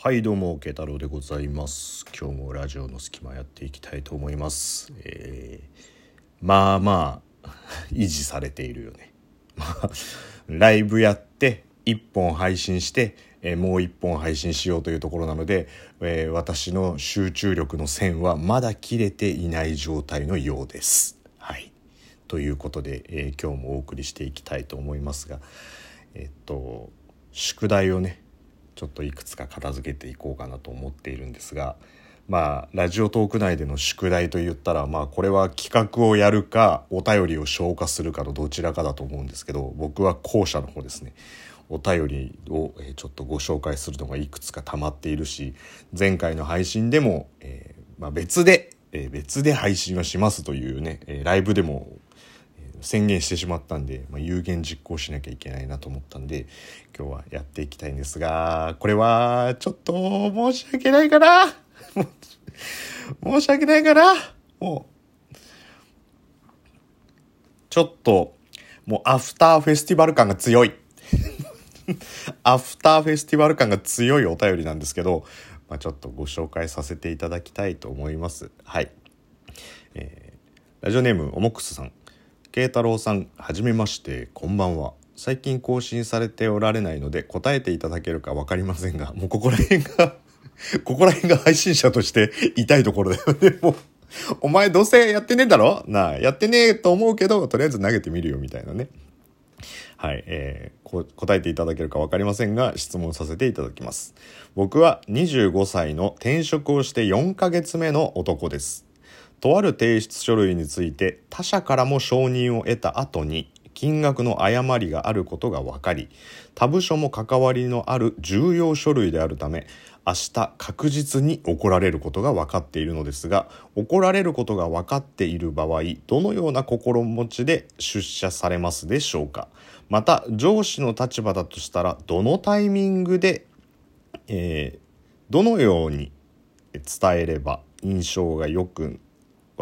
はいどうも慶太郎でございます。今日もラジオの隙間やっていきたいと思います、えーまあまあ 維持されているよね。まあライブやって1本配信して、えーもう1本配信しようというところなので、えー私の集中力の線はまだ切れていない状態のようです。はい。ということで、えー今日もお送りしていきたいと思いますがえっと宿題をねちょっといくつか片付けていこうかなと思っているんですがまあラジオトーク内での宿題といったらまあこれは企画をやるかお便りを消化するかのどちらかだと思うんですけど僕は後者の方ですね。お便りをちょっとご紹介するのがいくつか溜まっているし前回の配信でも、えーまあ、別で、えー別で配信はしますというね、えーライブでも宣言してしまったんで、まあ、有言実行しなきゃいけないなと思ったんで今日はやっていきたいんですがこれはちょっと申し訳ないかな。申し訳ないかな。もうちょっともうアフターフェスティバル感が強い。アフターフェスティバル感が強いお便りなんですけど、まあ、ちょっとご紹介させていただきたいと思います。はい。ラジオネームおもくすさん。慶太郎さんはじめまして。こんばんは。最近更新されておられないので答えていただけるか分かりませんがもうここら辺が ここら辺が配信者として痛いところだよね。もうお前どうせやってねえだろ？なあやってねえと思うけどとりあえず投げてみるよみたいなね。はい、えー答えていただけるか分かりませんが質問させていただきます。僕は25歳の転職をして4ヶ月目の男です。とある提出書類について他社からも承認を得た後に金額の誤りがあることが分かり他部署も関わりのある重要書類であるため明日確実に怒られることが分かっているのですが怒られることが分かっている場合どのような心持ちで出社されますでしょうか。また上司の立場だとしたらどのタイミングで、えーどのように伝えれば印象が良く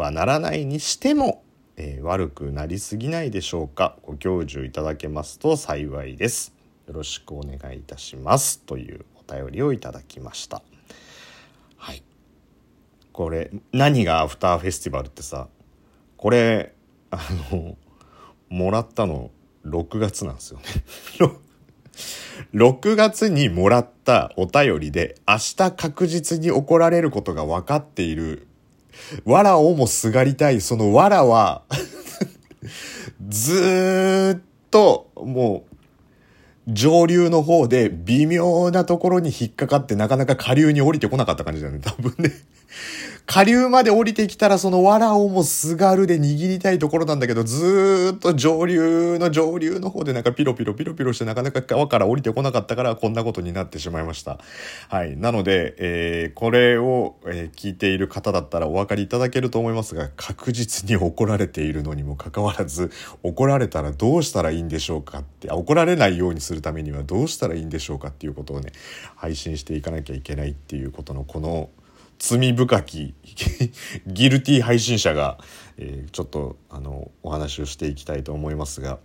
はならないにしても、えー悪くなりすぎないでしょうか？ご教授いただけますと幸いです。よろしくお願いいたします。というお便りをいただきました。はい。これ何がアフターフェスティバルってさこれあのもらったの6月なんですよね。6月にもらったお便りで明日確実に怒られることが分かっているわらをもすがりたい。そのわらはずっともう上流の方で微妙なところに引っかかってなかなか下流に降りてこなかった感じだよね。多分ね。下流まで降りてきたらその藁をもすがるで握りたいところなんだけど、ずーっと上流の上流の方でなんかピロピロピロピロしてなかなか川から降りてこなかったからこんなことになってしまいました。はい。なので、えーこれを、えー聞いている方だったらお分かりいただけると思いますが、確実に怒られているのにもかかわらず、怒られたらどうしたらいいんでしょうかって、怒られないようにするためにはどうしたらいいんでしょうかっていうことをね、配信していかなきゃいけないっていうことのこの、罪深き ギルティ配信者が、えーちょっとあのお話をしていきたいと思いますが。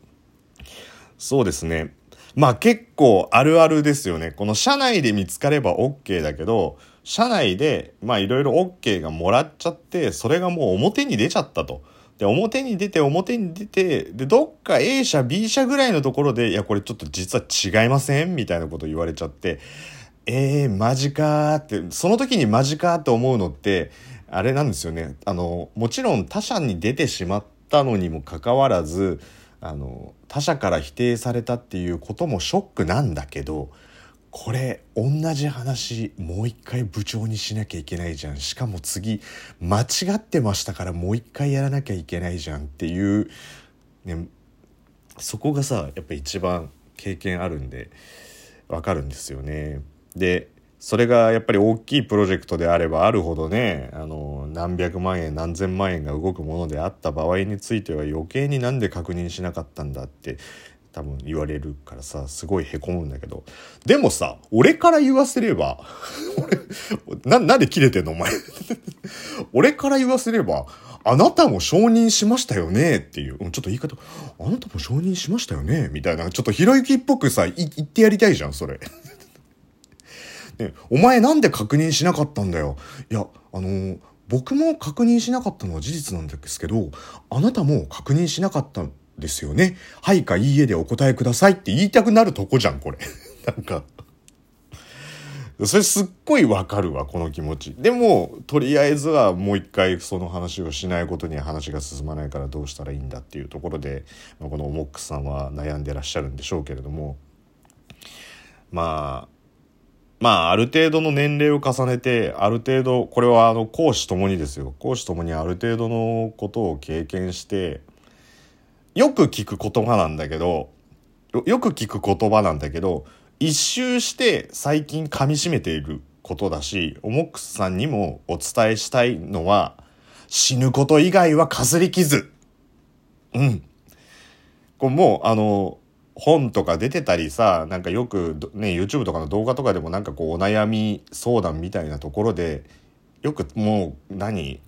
そうですね。まあ結構あるあるですよね。この社内で見つかれば OK だけど社内でまあいろいろ OK がもらっちゃってそれがもう表に出ちゃったと。で表に出て表に出てでどっか A 社 B 社ぐらいのところでいやこれちょっと実は違いません？みたいなこと言われちゃって。えー、マジかーって、その時にマジかーって思うのって、あれなんですよね。あの、もちろん他者に出てしまったのにもかかわらず、あの、他者から否定されたっていうこともショックなんだけど、これ、同じ話、もう一回部長にしなきゃいけないじゃん。しかも次、間違ってましたからもう一回やらなきゃいけないじゃんっていう、ね、そこがさ、やっぱ一番経験あるんで、わかるんですよね。でそれがやっぱり大きいプロジェクトであればあるほどねあの何百万円何千万円が動くものであった場合については余計になんで確認しなかったんだって多分言われるからさすごいへこむんだけど。でもさ俺から言わせれば俺ななんで切れてんのお前。俺から言わせれば あなたも承認しましたよねっていう、うんちょっと言い方、あなたも承認しましたよねみたいな、ちょっとひろゆきっぽくさ、い言ってやりたいじゃん、それ。ね、お前なんで確認しなかったんだよ？いや、あのー、僕も確認しなかったのは事実なんですけど、あなたも確認しなかったんですよね？はいかいいえでお答えくださいって言いたくなるとこじゃん、これ。なんか。それすっごいわかるわ、この気持ち。でも、とりあえずはもう一回その話をしないことには話が進まないからどうしたらいいんだっていうところで、まあ、このモックさんは悩んでらっしゃるんでしょうけれども、まあ、まあ、ある程度の年齢を重ねて、ある程度、これはあの、講師ともにですよ。講師ともにある程度のことを経験して、よく聞く言葉なんだけど、よく聞く言葉なんだけど、一周して最近噛み締めていることだし、オモックスさんにもお伝えしたいのは、死ぬこと以外はかすり傷。うん。これもう、あの、本とか出てたりさ、なんかよくね、YouTube とかの動画とかでもなんかこうお悩み相談みたいなところで、よくもう何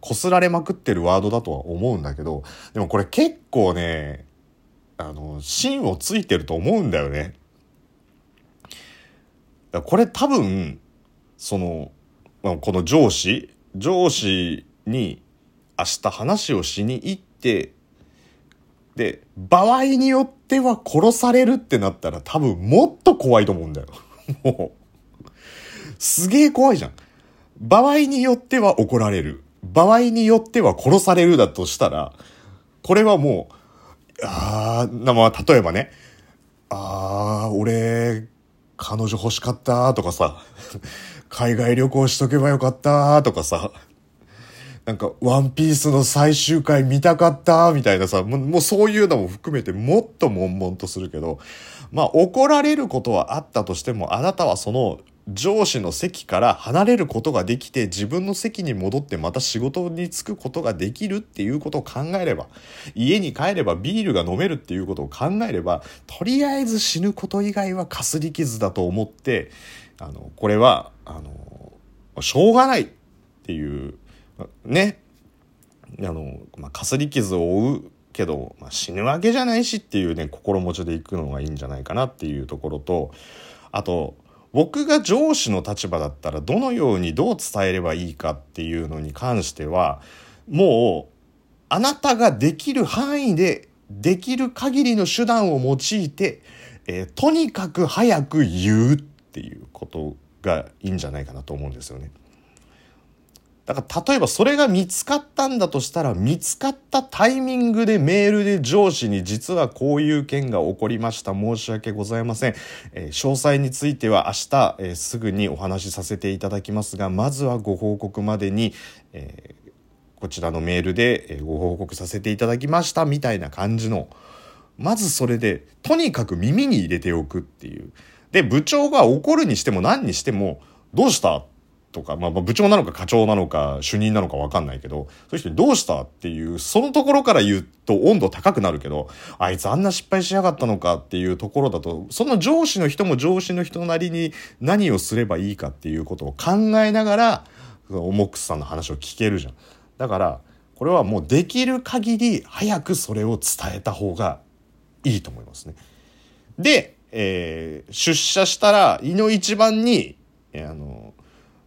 こすられまくってるワードだとは思うんだけど、でもこれ結構ね、あの、芯をついてると思うんだよね。これ多分、その、この上司、上司に明日話をしに行って、で、場合によってては殺されるってなったら多分もっと怖いと思うんだよ。もう、すげえ怖いじゃん。場合によっては怒られる。場合によっては殺されるだとしたら、これはもう、あー、な、まあ、例えばね、あー、俺、彼女欲しかったとかさ、海外旅行しとけばよかったとかさ、なんか、ワンピースの最終回見たかったみたいなさ、もうそういうのも含めてもっと悶々とするけど、まあ怒られることはあったとしても、あなたはその上司の席から離れることができて自分の席に戻ってまた仕事に就くことができるっていうことを考えれば家に帰ればビールが飲めるっていうことを考えればとりあえず死ぬこと以外はかすり傷だと思ってあのこれはあのしょうがないっていうねあの、まあ、かすり傷を負うけど、まあ、死ぬわけじゃないしっていうね心持ちでいくのがいいんじゃないかなっていうところとあと僕が上司の立場だったらどのようにどう伝えればいいかっていうのに関してはもうあなたができる範囲でできる限りの手段を用いて、えー、とにかく早く言うっていうことがいいんじゃないかなと思うんですよね。だから例えばそれが見つかったんだとしたら見つかったタイミングでメールで上司に実はこういう件が起こりました。申し訳ございません、えー、詳細については明日、えー、すぐにお話しさせていただきますがまずはご報告までに、えー、こちらのメールでご報告させていただきましたみたいな感じのまずそれでとにかく耳に入れておくっていう。で部長が怒るにしても何にしてもどうした？とか、まあ、部長なのか課長なのか主任なのかわかんないけど、そういう人にどうしたっていう、そのところから言うと温度高くなるけど、あいつあんな失敗しやがったのかっていうところだと、その上司の人も上司の人なりに何をすればいいかっていうことを考えながら、オモックスさんの話を聞けるじゃん。だから、これはもうできる限り早くそれを伝えた方がいいと思いますね。で、えー、出社したら、胃の一番に、えー、あの、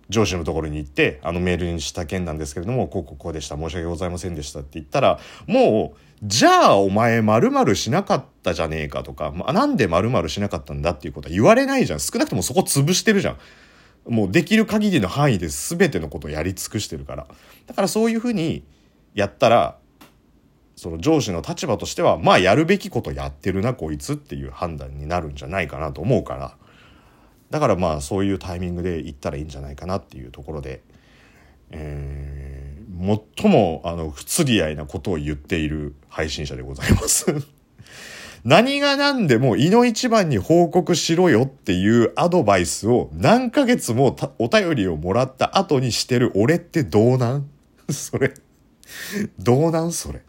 上司のところに行って、あのメールにした件なんですけれども、こうこうこうでした。申し訳ございませんでしたって言ったら、もう、じゃあお前〇〇しなかったじゃねえかとか、まあ、なんで〇〇しなかったんだっていうことは言われないじゃん。少なくともそこ潰してるじゃん。もうできる限りの範囲で全てのことをやり尽くしてるから。だからそういうふうにやったら、その上司の立場としては、まあやるべきことやってるな、こいつっていう判断になるんじゃないかなと思うから。だからまあそういうタイミングで行ったらいいんじゃないかなっていうところで、えー、最もあの不釣り合いなことを言っている配信者でございます 何が何でも胃の一番に報告しろよっていうアドバイスを何ヶ月もお便りをもらった後にしてる俺ってどうなん？それ。どうなんそれ？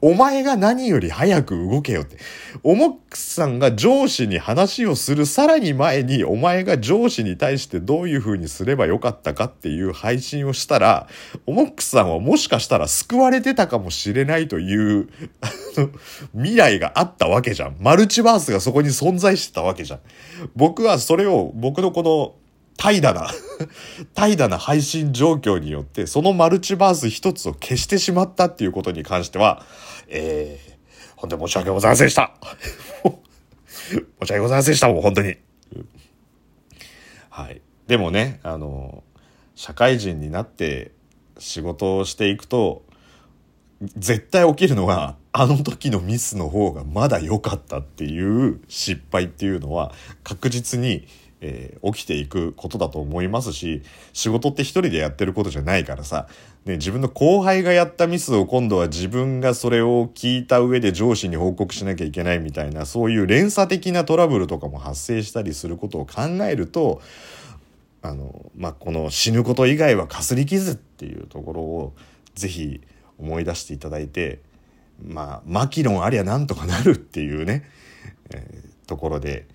お前が何より早く動けよって。おもくさんが上司に話をするさらに前に、お前が上司に対してどういう風にすればよかったかっていう配信をしたら、おもくさんはもしかしたら救われてたかもしれないという、未来があったわけじゃん。マルチバースがそこに存在してたわけじゃん。僕はそれを、僕のこの、怠惰な怠惰な配信状況によって、そのマルチバース一つを消してしまったっていうことに関しては、えー、本当に申し訳ございませんでした。申し訳ございませんでした、もう本当に。はい。でもね、あの、社会人になって仕事をしていくと、絶対起きるのが、あの時のミスの方がまだ良かったっていう失敗っていうのは確実にえー、起きていくことだと思いますし仕事って一人でやってることじゃないからさ、ね、自分の後輩がやったミスを今度は自分がそれを聞いた上で上司に報告しなきゃいけないみたいなそういう連鎖的なトラブルとかも発生したりすることを考えるとあの、まあ、この死ぬこと以外はかすり傷っていうところをぜひ思い出していただいてまあマキロンありゃなんとかなるっていうね、えー、ところで。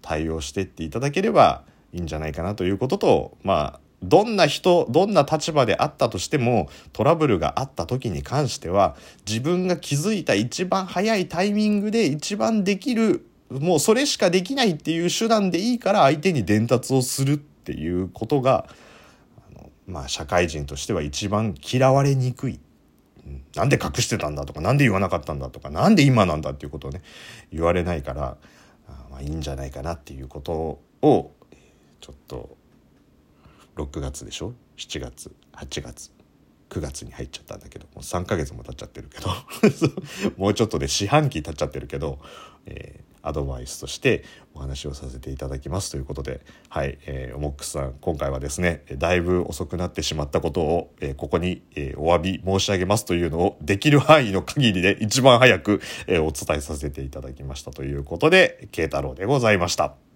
対応してっていただければいいんじゃないかなということとまあどんな人どんな立場であったとしてもトラブルがあった時に関しては自分が気づいた一番早いタイミングで一番できるもうそれしかできないっていう手段でいいから相手に伝達をするっていうことがあのまあ社会人としては一番嫌われにくい。なんで隠してたんだとか、なんで言わなかったんだとか、なんで今なんだっていうことをね、言われないから、いいんじゃないかなっていうことをちょっと6月でしょ？7月8月。9月に入っちゃったんだけどもう3ヶ月も経っちゃってるけど。もうちょっとで四半期経っちゃってるけど、え、アドバイスとしてお話をさせていただきますということではい、えー、オモックスさん今回はですねだいぶ遅くなってしまったことを、えー、ここに、えー、お詫び申し上げますというのをできる範囲の限りで一番早く、えー、お伝えさせていただきましたということで慶太郎でございました。